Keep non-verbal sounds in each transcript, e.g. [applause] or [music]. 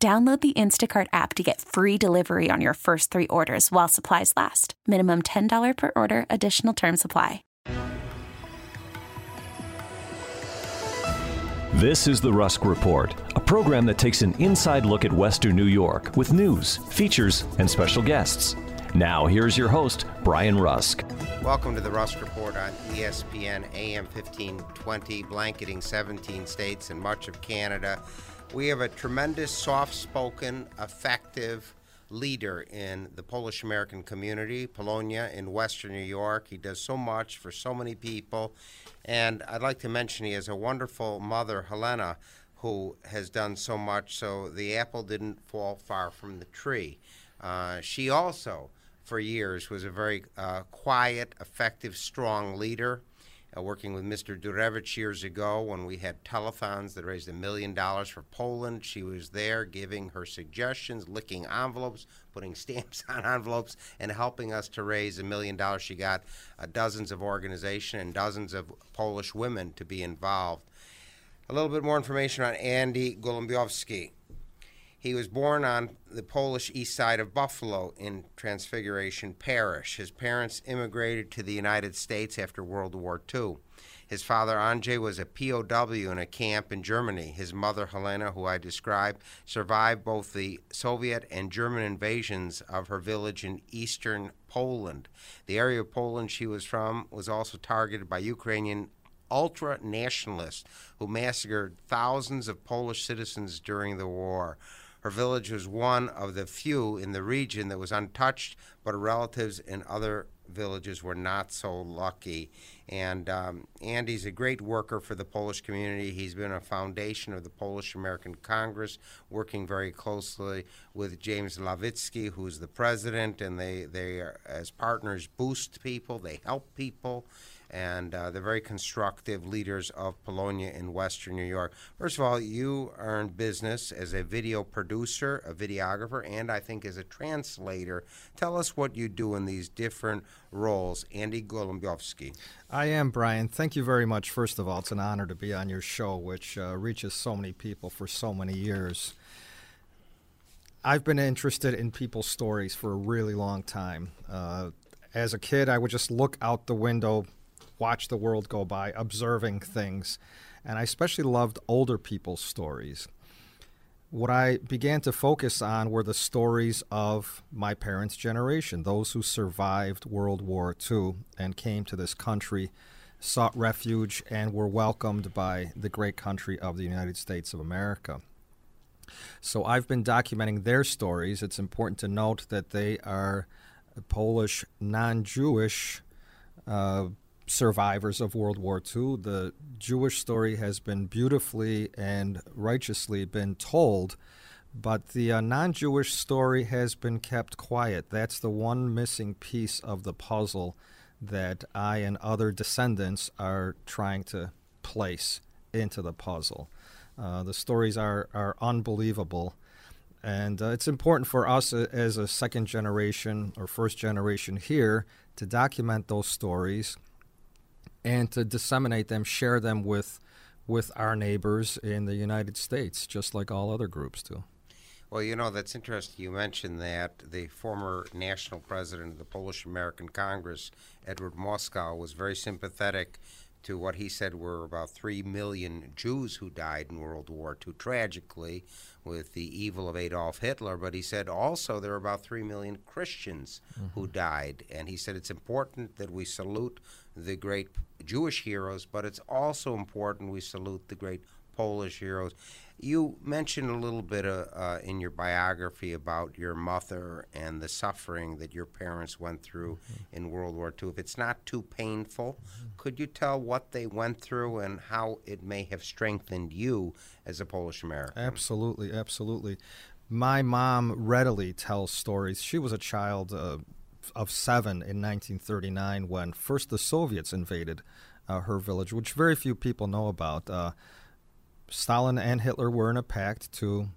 Download the Instacart app to get free delivery on your first three orders while supplies last. Minimum $10 per order, additional term supply. This is the Rusk Report, a program that takes an inside look at Western New York with news, features, and special guests. Now, here's your host, Brian Rusk. Welcome to the Rusk Report on ESPN AM 1520, blanketing 17 states and much of Canada. We have a tremendous, soft spoken, effective leader in the Polish American community, Polonia in Western New York. He does so much for so many people. And I'd like to mention he has a wonderful mother, Helena, who has done so much so the apple didn't fall far from the tree. Uh, she also, for years, was a very uh, quiet, effective, strong leader uh, working with Mr. Durevich years ago when we had telethons that raised a million dollars for Poland. She was there giving her suggestions, licking envelopes, putting [laughs] stamps on envelopes, and helping us to raise a million dollars. She got uh, dozens of organizations and dozens of Polish women to be involved. A little bit more information on Andy Golebiowski. He was born on the Polish east side of Buffalo in Transfiguration Parish. His parents immigrated to the United States after World War II. His father, Andrzej, was a POW in a camp in Germany. His mother, Helena, who I described, survived both the Soviet and German invasions of her village in eastern Poland. The area of Poland she was from was also targeted by Ukrainian ultra nationalists who massacred thousands of Polish citizens during the war. Her village was one of the few in the region that was untouched, but her relatives in other villages were not so lucky. And um, Andy's a great worker for the Polish community. He's been a foundation of the Polish American Congress, working very closely with James Lawicki, who's the president, and they, they are, as partners, boost people, they help people and uh, they're very constructive leaders of Polonia in Western New York. First of all, you in business as a video producer, a videographer, and I think as a translator. Tell us what you do in these different roles. Andy Golebiowski. I am, Brian. Thank you very much. First of all, it's an honor to be on your show, which uh, reaches so many people for so many years. I've been interested in people's stories for a really long time. Uh, as a kid, I would just look out the window, watch the world go by, observing things, and I especially loved older people's stories. What I began to focus on were the stories of my parents' generation, those who survived World War II and came to this country, sought refuge, and were welcomed by the great country of the United States of America. So I've been documenting their stories. It's important to note that they are Polish non Jewish uh, survivors of World War II. The Jewish story has been beautifully and righteously been told, but the uh, non Jewish story has been kept quiet. That's the one missing piece of the puzzle that I and other descendants are trying to place into the puzzle. Uh, the stories are, are unbelievable. And uh, it's important for us uh, as a second generation or first generation here to document those stories and to disseminate them, share them with, with our neighbors in the United States, just like all other groups do. Well, you know, that's interesting. You mentioned that the former national president of the Polish American Congress, Edward Moskal, was very sympathetic to what he said were about 3 million Jews who died in World War II, tragically, with the evil of Adolf Hitler. But he said also there were about 3 million Christians who mm-hmm. died. And he said it's important that we salute the great Jewish heroes, but it's also important we salute the great Polish heroes. You mentioned a little bit uh, uh, in your biography about your mother and the suffering that your parents went through in World War II. If it's not too painful, could you tell what they went through and how it may have strengthened you as a Polish American? Absolutely, absolutely. my mom readily tells stories. She was a child uh, of seven in 1939 when first the Soviets invaded uh, her village, which very few people know about. Stalin and Hitler were in a pact to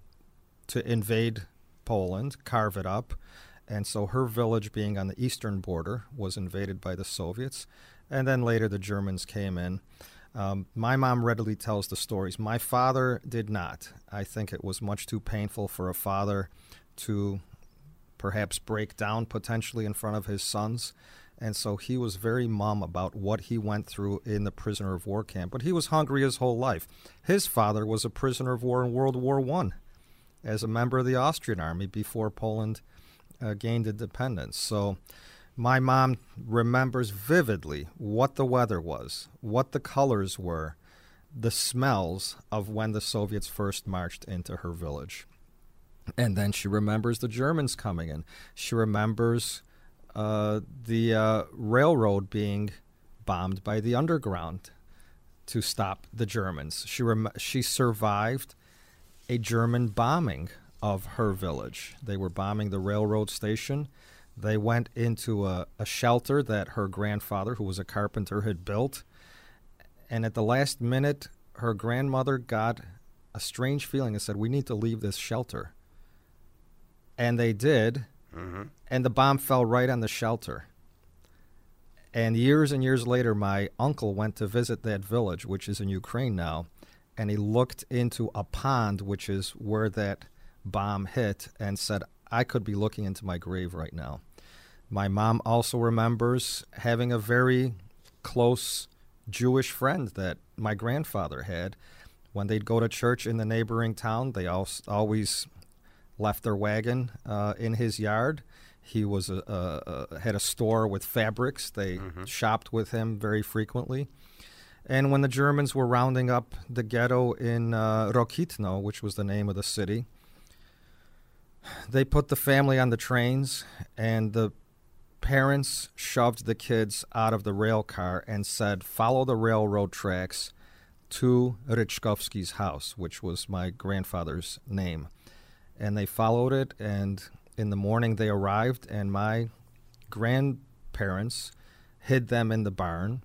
to invade Poland, carve it up, and so her village, being on the eastern border, was invaded by the Soviets, and then later the Germans came in. Um, my mom readily tells the stories. My father did not. I think it was much too painful for a father to perhaps break down potentially in front of his sons. And so he was very mum about what he went through in the prisoner of war camp. But he was hungry his whole life. His father was a prisoner of war in World War One as a member of the Austrian army before Poland uh, gained independence. So my mom remembers vividly what the weather was, what the colors were, the smells of when the Soviets first marched into her village. And then she remembers the Germans coming in. She remembers uh, the uh, railroad being bombed by the underground to stop the Germans. She rem- she survived a German bombing of her village. They were bombing the railroad station. They went into a, a shelter that her grandfather, who was a carpenter, had built. And at the last minute, her grandmother got a strange feeling and said, We need to leave this shelter. And they did. Mm-hmm. And the bomb fell right on the shelter. And years and years later, my uncle went to visit that village, which is in Ukraine now, and he looked into a pond, which is where that bomb hit, and said, I could be looking into my grave right now. My mom also remembers having a very close Jewish friend that my grandfather had. When they'd go to church in the neighboring town, they always left their wagon uh, in his yard. He was a, a, a, had a store with fabrics. They mm-hmm. shopped with him very frequently. And when the Germans were rounding up the ghetto in uh, Rokitno, which was the name of the city, they put the family on the trains, and the parents shoved the kids out of the rail car and said, "Follow the railroad tracks to Ryczkowski's house," which was my grandfather's name. And they followed it, and in the morning they arrived, and my grandparents hid them in the barn.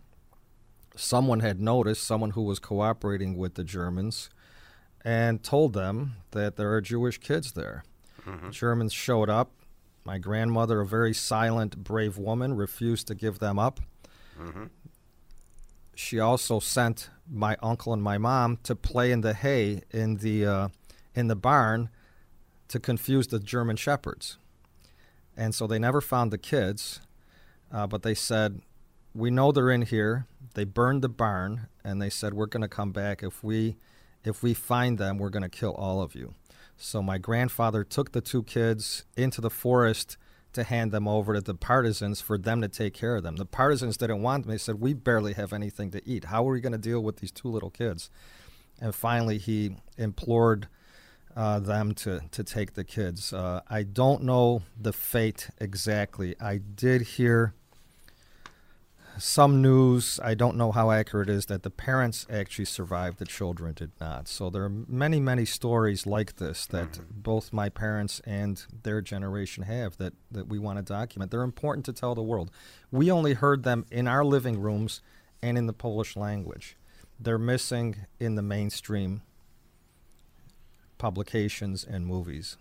Someone had noticed, someone who was cooperating with the Germans, and told them that there are Jewish kids there. Mm-hmm. Germans showed up. My grandmother, a very silent, brave woman, refused to give them up. Mm-hmm. She also sent my uncle and my mom to play in the hay in the uh, in the barn to confuse the German shepherds. And so they never found the kids, uh, but they said, "We know they're in here." They burned the barn, and they said, "We're going to come back if we if we find them. We're going to kill all of you." So my grandfather took the two kids into the forest to hand them over to the partisans for them to take care of them. The partisans didn't want them. They said, We barely have anything to eat. How are we going to deal with these two little kids? And finally, he implored uh, them to, to take the kids. Uh, I don't know the fate exactly. I did hear some news, I don't know how accurate it is, that the parents actually survived, the children did not. So there are many, many stories like this that mm-hmm. both my parents and their generation have that, that we want to document. They're important to tell the world. We only heard them in our living rooms and in the Polish language. They're missing in the mainstream publications and movies.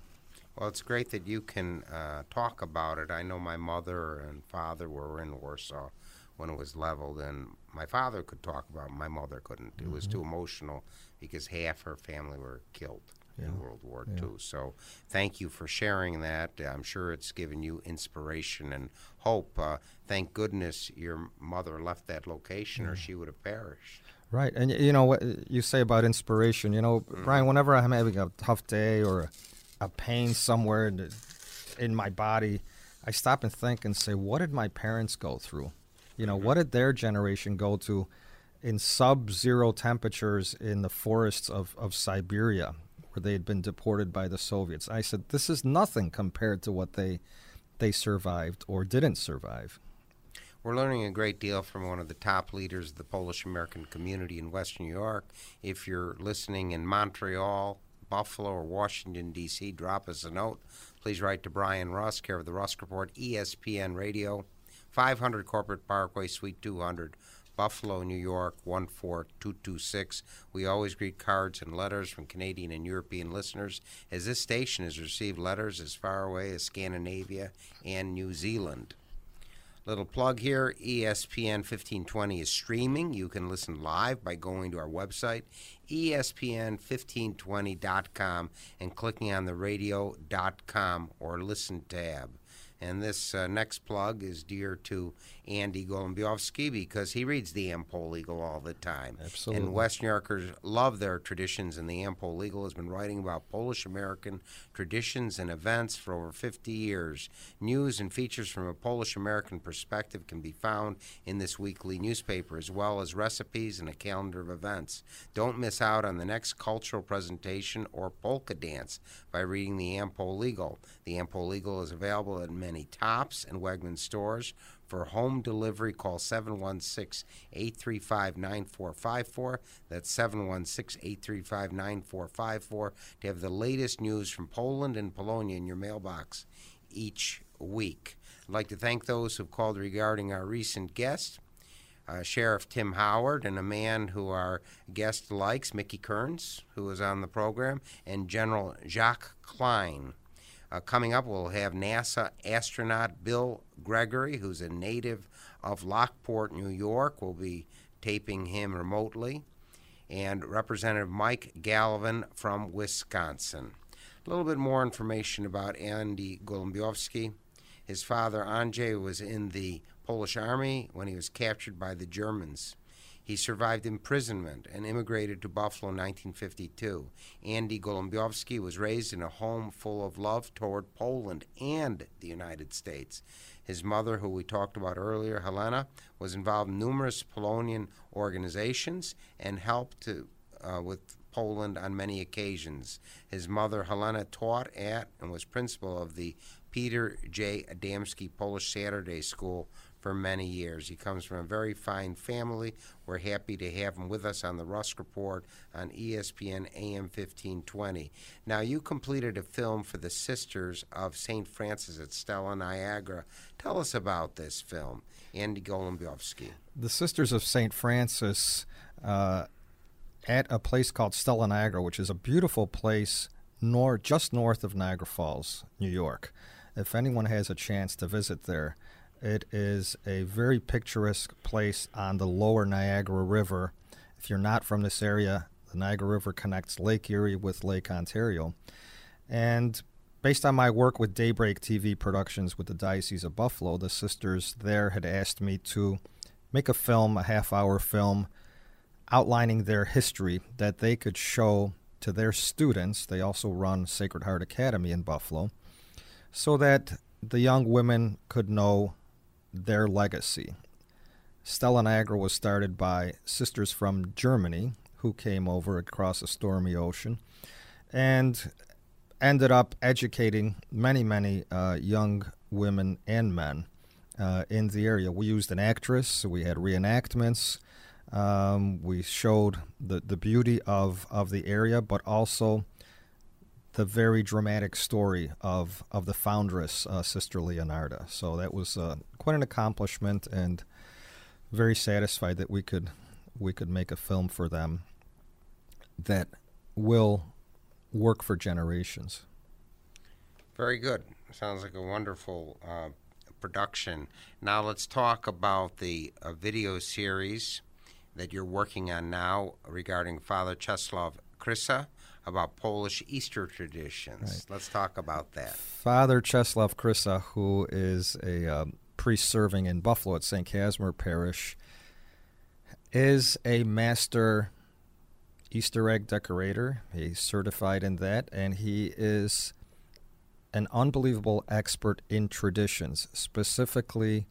Well, it's great that you can uh, talk about it. I know my mother and father were in Warsaw when it was leveled. And my father could talk about it, my mother couldn't. Mm-hmm. It was too mm-hmm. emotional because half her family were killed yeah. in World War yeah. II. So thank you for sharing that. I'm sure it's given you inspiration and hope. Uh, thank goodness your mother left that location yeah. or she would have perished. Right. And you know what you say about inspiration, you know, mm-hmm. Brian, whenever I'm having a tough day or a, a pain somewhere in, in my body, I stop and think and say, what did my parents go through? You know, what did their generation go to in sub zero temperatures in the forests of, of Siberia where they had been deported by the Soviets? I said, this is nothing compared to what they, they survived or didn't survive. We're learning a great deal from one of the top leaders of the Polish American community in Western New York. If you're listening in Montreal, Buffalo, or Washington, D.C., drop us a note. Please write to Brian Rusk, care of the Rusk Report, ESPN Radio, 500 Corporate Parkway, Suite 200, Buffalo, New York 14226. We always greet cards and letters from Canadian and European listeners, as this station has received letters as far away as Scandinavia and New Zealand. Little plug here ESPN 1520 is streaming. You can listen live by going to our website, ESPN1520.com, and clicking on the radio.com or listen tab. And this uh, next plug is dear to Andy Golebiowski because he reads the Am-Pol Eagle all the time. Absolutely. And West New Yorkers love their traditions, and the Am-Pol Eagle has been writing about Polish American traditions and events for over 50 years. News and features from a Polish American perspective can be found in this weekly newspaper, as well as recipes and a calendar of events. Don't miss out on the next cultural presentation or polka dance by reading the Am-Pol Eagle. The Am-Pol Eagle is available at many Tops and Wegman stores. For home delivery, call 716 835 9454. That's 716 835 9454 to have the latest news from Poland and Polonia in your mailbox each week. I'd like to thank those who've called regarding our recent guest. Uh, Sheriff Tim Howard and a man who our guest likes, Mickey Kearns, who was on the program, and General Jacques Klein. Uh, coming up, we'll have NASA astronaut Bill Gregory, who's a native of Lockport, New York. We'll be taping him remotely. And Representative Mike Galvin from Wisconsin. A little bit more information about Andy Golebiowski. His father, Andrzej, was in the Polish army when he was captured by the Germans. He survived imprisonment and immigrated to Buffalo in 1952. Andy Golebiowski was raised in a home full of love toward Poland and the United States. His mother, who we talked about earlier, Helena, was involved in numerous Polonian organizations and helped to, uh, with Poland on many occasions. His mother, Helena, taught at and was principal of the Peter J. Adamski Polish Saturday School for many years. He comes from a very fine family. We're happy to have him with us on the Rusk Report on ESPN AM 1520. Now, you completed a film for the Sisters of St. Francis at Stella Niagara. Tell us about this film, Andy Golebiowski. The Sisters of St. Francis uh, at a place called Stella Niagara, which is a beautiful place nor- just north of Niagara Falls, New York. If anyone has a chance to visit there, it is a very picturesque place on the lower Niagara River. If you're not from this area, the Niagara River connects Lake Erie with Lake Ontario. And based on my work with Daybreak TV Productions with the Diocese of Buffalo, the sisters there had asked me to make a film, a half hour film, outlining their history that they could show to their students. They also run Sacred Heart Academy in Buffalo, so that the young women could know their legacy. Stella Niagara was started by sisters from Germany who came over across a stormy ocean and ended up educating many, many uh, young women and men uh, in the area. We used an actress, we had reenactments, um, we showed the, the beauty of, of the area, but also the very dramatic story of, of the foundress, uh, Sister Leonarda. So that was uh, quite an accomplishment, and very satisfied that we could we could make a film for them that will work for generations. Very good. Sounds like a wonderful uh, production. Now let's talk about the uh, video series that you're working on now regarding Father Czeslaw Krysa about Polish Easter traditions. Let's talk about that. Father Czeslaw Krysa, who is a um, priest serving in Buffalo at St. Casimir Parish, is a master Easter egg decorator. He's certified in that, and he is an unbelievable expert in traditions, specifically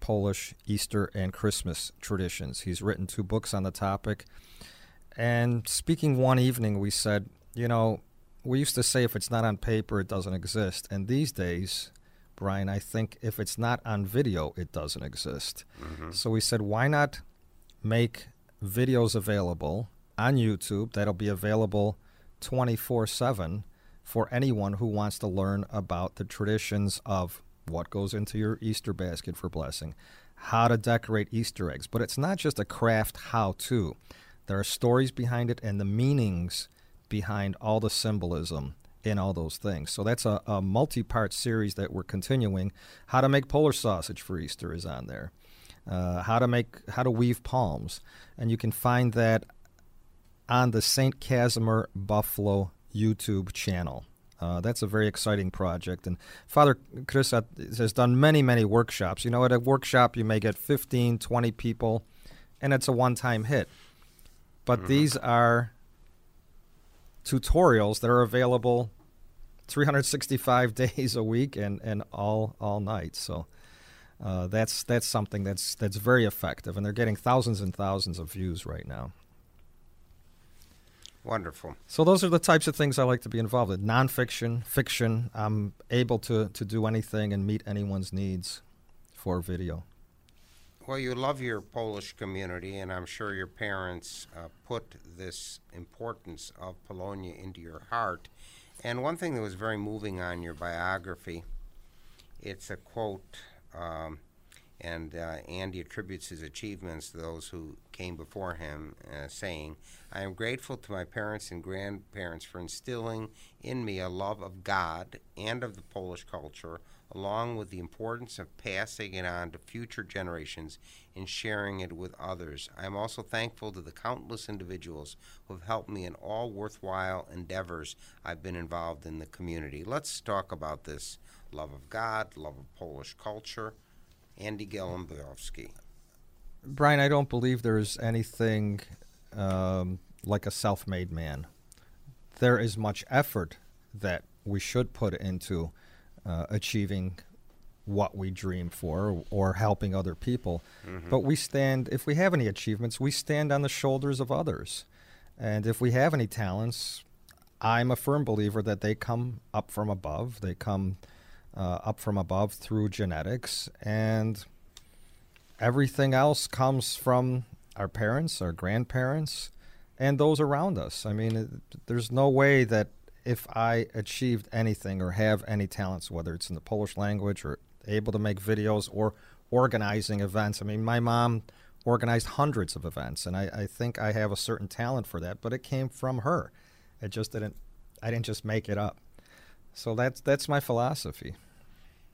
Polish Easter and Christmas traditions. He's written two books on the topic. And speaking one evening, we said, you know, we used to say if it's not on paper, it doesn't exist. And these days, Brian, I think if it's not on video, it doesn't exist. Mm-hmm. So we said, why not make videos available on YouTube that'll be available 24 7 for anyone who wants to learn about the traditions of what goes into your Easter basket for blessing, how to decorate Easter eggs. But it's not just a craft how to, there are stories behind it and the meanings behind all the symbolism in all those things. So that's a, a multi part series that we're continuing. How to make polar sausage for Easter is on there. Uh, how to make how to weave palms, and you can find that on the St. Casimir Buffalo YouTube channel. Uh, that's a very exciting project. And Father Chris has done many, many workshops. You know, at a workshop, you may get 15, 20 people, and it's a one time hit. But mm-hmm. these are tutorials that are available 365 [laughs] days a week and, and all all night. So uh, that's that's something that's that's very effective, and they're getting thousands and thousands of views right now. Wonderful. So those are the types of things I like to be involved in: nonfiction, fiction. I'm able to to do anything and meet anyone's needs for video. Well, you love your Polish community, and I'm sure your parents uh, put this importance of Polonia into your heart. And one thing that was very moving on your biography, it's a quote, um, and uh, Andy attributes his achievements to those who came before him, uh, saying, I am grateful to my parents and grandparents for instilling in me a love of God and of the Polish culture, along with the importance of passing it on to future generations and sharing it with others. I am also thankful to the countless individuals who have helped me in all worthwhile endeavors I've been involved in the community. Let's talk about this love of God, love of Polish culture. Andy Gołębiowski. Brian, I don't believe there's anything um, like a self made man. There is much effort that we should put into uh, achieving what we dream for or helping other people. Mm-hmm. But we stand, if we have any achievements, we stand on the shoulders of others. And if we have any talents, I'm a firm believer that they come up from above. They come uh, up from above through genetics. And everything else comes from our parents, our grandparents, and those around us. I mean, there's no way that if I achieved anything or have any talents, whether it's in the Polish language or able to make videos or organizing events. I mean, my mom organized hundreds of events, and I, I think I have a certain talent for that, but it came from her. It just didn't, I didn't just make it up. So that's, that's my philosophy.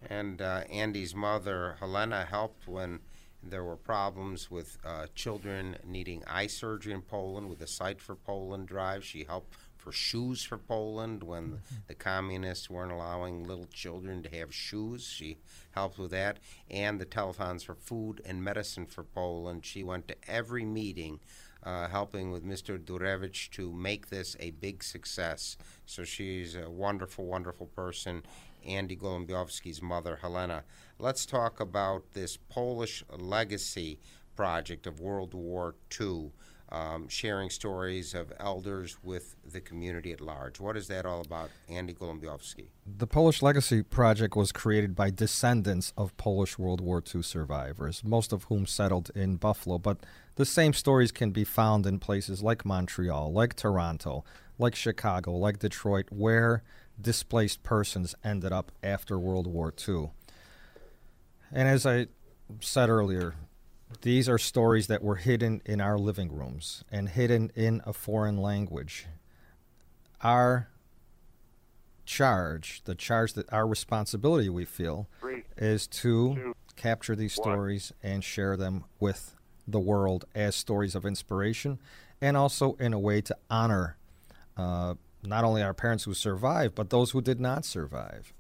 And uh, Andy's mother, Helena, helped when there were problems with uh, children needing eye surgery in Poland with the Sight for Poland drive. She helped for shoes for Poland when mm-hmm. the communists weren't allowing little children to have shoes. She helped with that. And the telethons for food and medicine for Poland. She went to every meeting. Uh, helping with Mr. Durevich to make this a big success. So she's a wonderful, wonderful person. Andy Gołębiowski's mother, Helena. Let's talk about this Polish legacy project of World War II um, sharing stories of elders with the community at large. What is that all about, Andy Gołębiowski? The Polish Legacy Project was created by descendants of Polish World War II survivors, most of whom settled in Buffalo, but the same stories can be found in places like Montreal, like Toronto, like Chicago, like Detroit, where displaced persons ended up after World War II. And as I said earlier, these are stories that were hidden in our living rooms and hidden in a foreign language. Our charge, the charge that our responsibility we feel, Three, is to two, capture these one. stories and share them with the world as stories of inspiration and also in a way to honor uh, not only our parents who survived, but those who did not survive.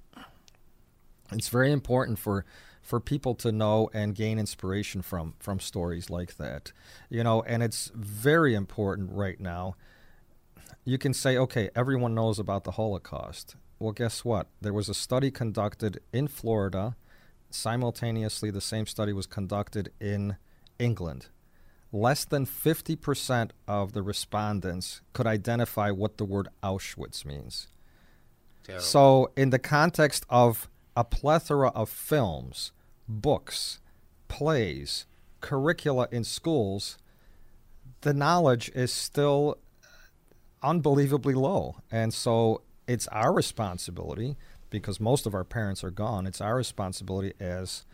It's very important for for people to know and gain inspiration from from stories like that. You know, and it's very important right now. You can say, okay, everyone knows about the Holocaust. Well, guess what? There was a study conducted in Florida. Simultaneously, the same study was conducted in England. Less than 50% of the respondents could identify what the word Auschwitz means. So, in the context of a plethora of films, books, plays, curricula in schools, the knowledge is still unbelievably low. And so it's our responsibility because most of our parents are gone. It's our responsibility as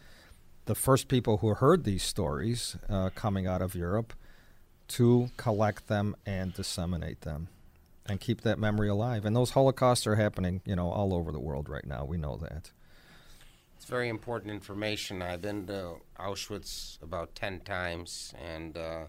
the first people who heard these stories uh, coming out of Europe to collect them and disseminate them and keep that memory alive. And those holocausts are happening, you know, all over the world right now. We know that. It's very important information. I've been to Auschwitz about 10 times, and uh,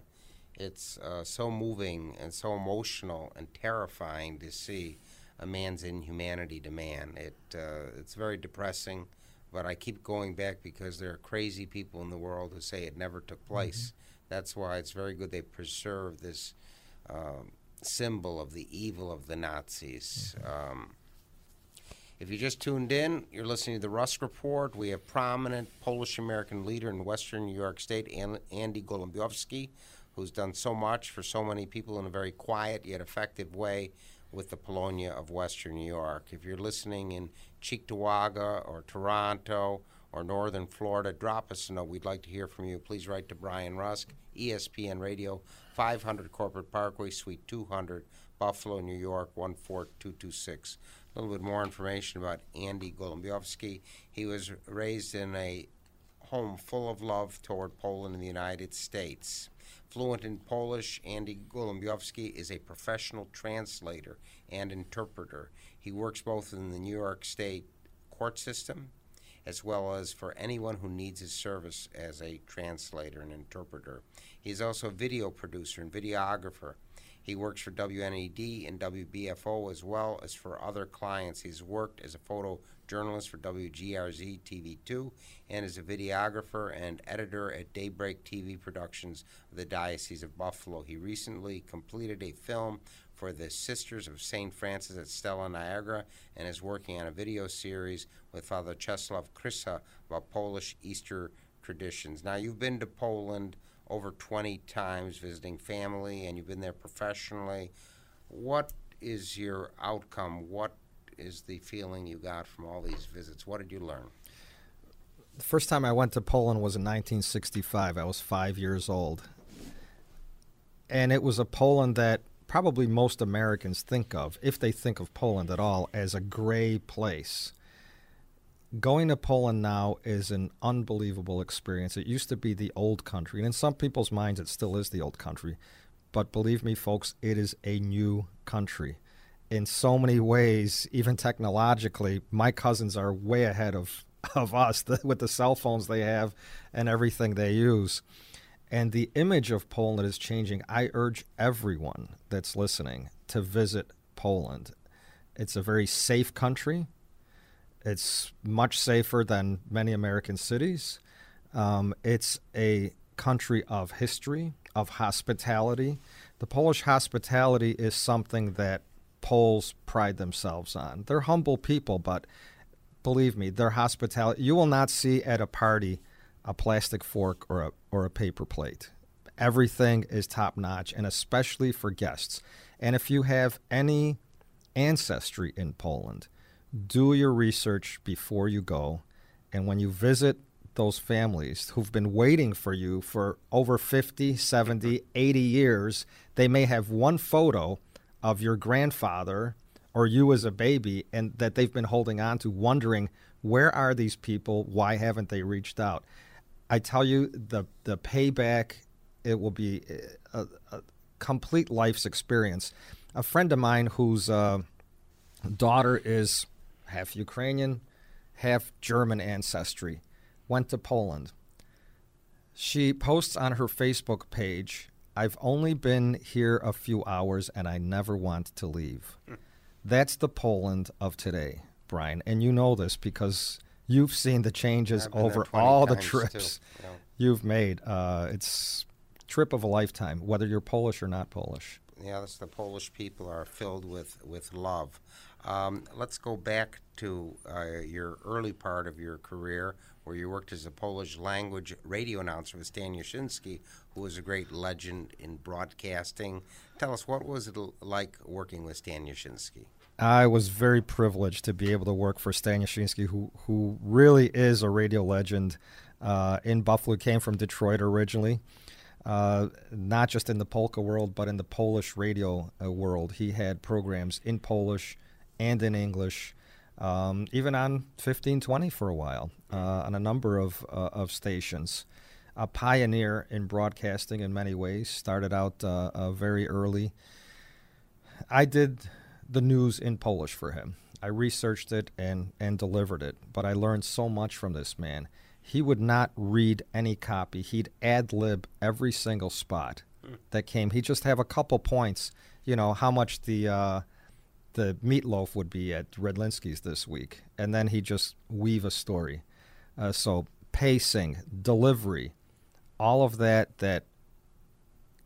it's uh, so moving and so emotional and terrifying to see a man's inhumanity to man. It, uh, it's very depressing, but I keep going back because there are crazy people in the world who say it never took place. Mm-hmm. That's why it's very good they preserve this um, symbol of the evil of the Nazis. Mm-hmm. Um, if you just tuned in, you're listening to the Rusk Report. We have prominent Polish American leader in Western New York State, Andy Golebiowski, who's done so much for so many people in a very quiet yet effective way with the Polonia of Western New York. If you're listening in Cheektowaga or Toronto or Northern Florida, drop us a note. We'd like to hear from you. Please write to Brian Rusk, ESPN Radio, 500 Corporate Parkway, Suite 200, Buffalo, New York, 14226. A little bit more information about Andy Golebiowski. He was raised in a home full of love toward Poland and the United States. Fluent in Polish, Andy Golebiowski is a professional translator and interpreter. He works both in the New York State court system as well as for anyone who needs his service as a translator and interpreter. He's also a video producer and videographer. He works for WNED and WBFO as well as for other clients. He's worked as a photojournalist for WGRZ TV2 and as a videographer and editor at Daybreak TV Productions of the Diocese of Buffalo. He recently completed a film for the Sisters of St. Francis at Stella Niagara and is working on a video series with Father Czeslaw Krysa about Polish Easter traditions. Now, you've been to Poland over 20 times visiting family and you've been there professionally. What is your outcome? What is the feeling you got from all these visits? What did you learn? The first time I went to Poland was in 1965. I was five years old. And it was a Poland that probably most Americans think of, if they think of Poland at all, as a gray place. Going to Poland now is an unbelievable experience. It used to be the old country, and in some people's minds, it still is the old country. But believe me, folks, it is a new country. In so many ways, even technologically, my cousins are way ahead of, [laughs] of us with the cell phones they have and everything they use. And the image of Poland is changing. I urge everyone that's listening to visit Poland. It's a very safe country. It's much safer than many American cities. Um, it's a country of history, of hospitality. The Polish hospitality is something that Poles pride themselves on. They're humble people, but believe me, their hospitality, you will not see at a party a plastic fork or a, or a paper plate. Everything is top notch, and especially for guests. And if you have any ancestry in Poland, do your research before you go. And when you visit those families who've been waiting for you for over 50, 70, 80 years, they may have one photo of your grandfather or you as a baby and that they've been holding on to, wondering where are these people? Why haven't they reached out? I tell you, the the payback it will be a, a complete life's experience. A friend of mine whose uh, daughter is half Ukrainian, half German ancestry, went to Poland. She posts on her Facebook page, I've only been here a few hours and I never want to leave. That's the Poland of today, Brian. And you know this because you've seen the changes over all the trips yeah. you've made. Uh, it's trip of a lifetime, whether you're Polish or not Polish. Yeah, that's the Polish people are filled with with love. Um, let's go back to uh, your early part of your career, where you worked as a Polish language radio announcer with Stan Jasinski, who was a great legend in broadcasting. Tell us, what was it like working with Stan Jasinski? I was very privileged to be able to work for Stan Jasinski, who who really is a radio legend uh, in Buffalo. Came from Detroit originally. uh, not just in the polka world, but in the Polish radio uh, world. He had programs in Polish and in English, um, even on 1520 for a while, uh, on a number of, uh, of stations. A pioneer in broadcasting in many ways, started out uh, uh, very early. I did the news in Polish for him. I researched it and, and delivered it, but I learned so much from this man he would not read any copy. He'd ad lib every single spot that came. He'd just have a couple points, you know, how much the uh, the meatloaf would be at Redlinski's this week, and then he'd just weave a story. Uh, so pacing, delivery, all of that that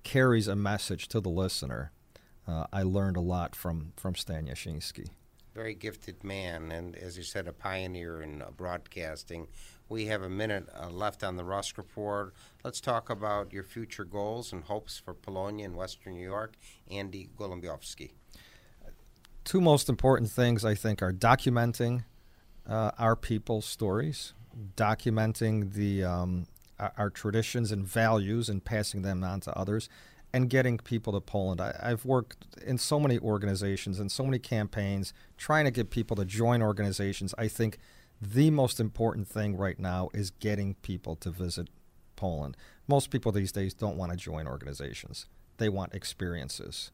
carries a message to the listener. Uh, I learned a lot from from Stan Jasinski. Very gifted man, and as you said, a pioneer in uh, broadcasting. We have a minute uh, left on the Rusk Report. Let's talk about your future goals and hopes for Polonia and Western New York. Andy Golebiowski. Two most important things, I think, are documenting uh, our people's stories, documenting the um, our, our, traditions and values, and passing them on to others, and getting people to Poland. I, I've worked in so many organizations and so many campaigns trying to get people to join organizations. I think the most important thing right now is getting people to visit Poland. Most people these days don't want to join organizations, they want experiences.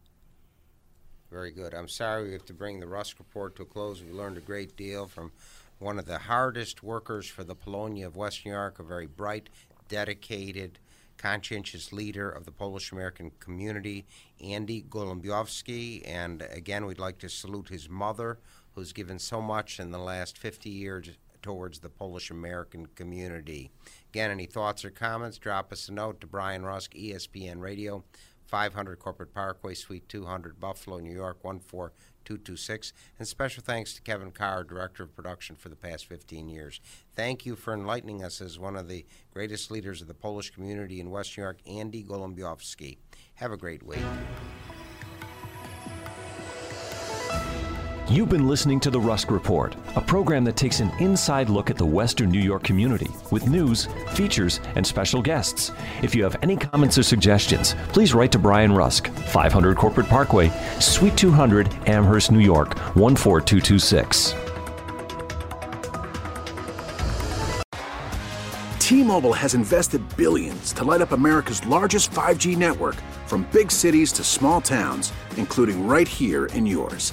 Very good. I'm sorry we have to bring the Rusk report to a close. We learned a great deal from one of the hardest workers for the Polonia of West New York, a very bright, dedicated, conscientious leader of the Polish American community, Andy Golebiowski. And again, we'd like to salute his mother, who's given so much in the last 50 years towards the Polish American community. Again, any thoughts or comments, drop us a note to Brian Rusk, ESPN Radio, 500 Corporate Parkway, Suite 200, Buffalo, New York, 14226. And special thanks to Kevin Carr, Director of Production, for the past 15 years. Thank you for enlightening us as one of the greatest leaders of the Polish community in West New York, Andy Golebiowski. Have a great week. You've been listening to The Rusk Report, a program that takes an inside look at the Western New York community with news, features, and special guests. If you have any comments or suggestions, please write to Brian Rusk, 500 Corporate Parkway, Suite 200, Amherst, New York, 14226. T-Mobile has invested billions to light up America's largest 5G network from big cities to small towns, including right here in yours.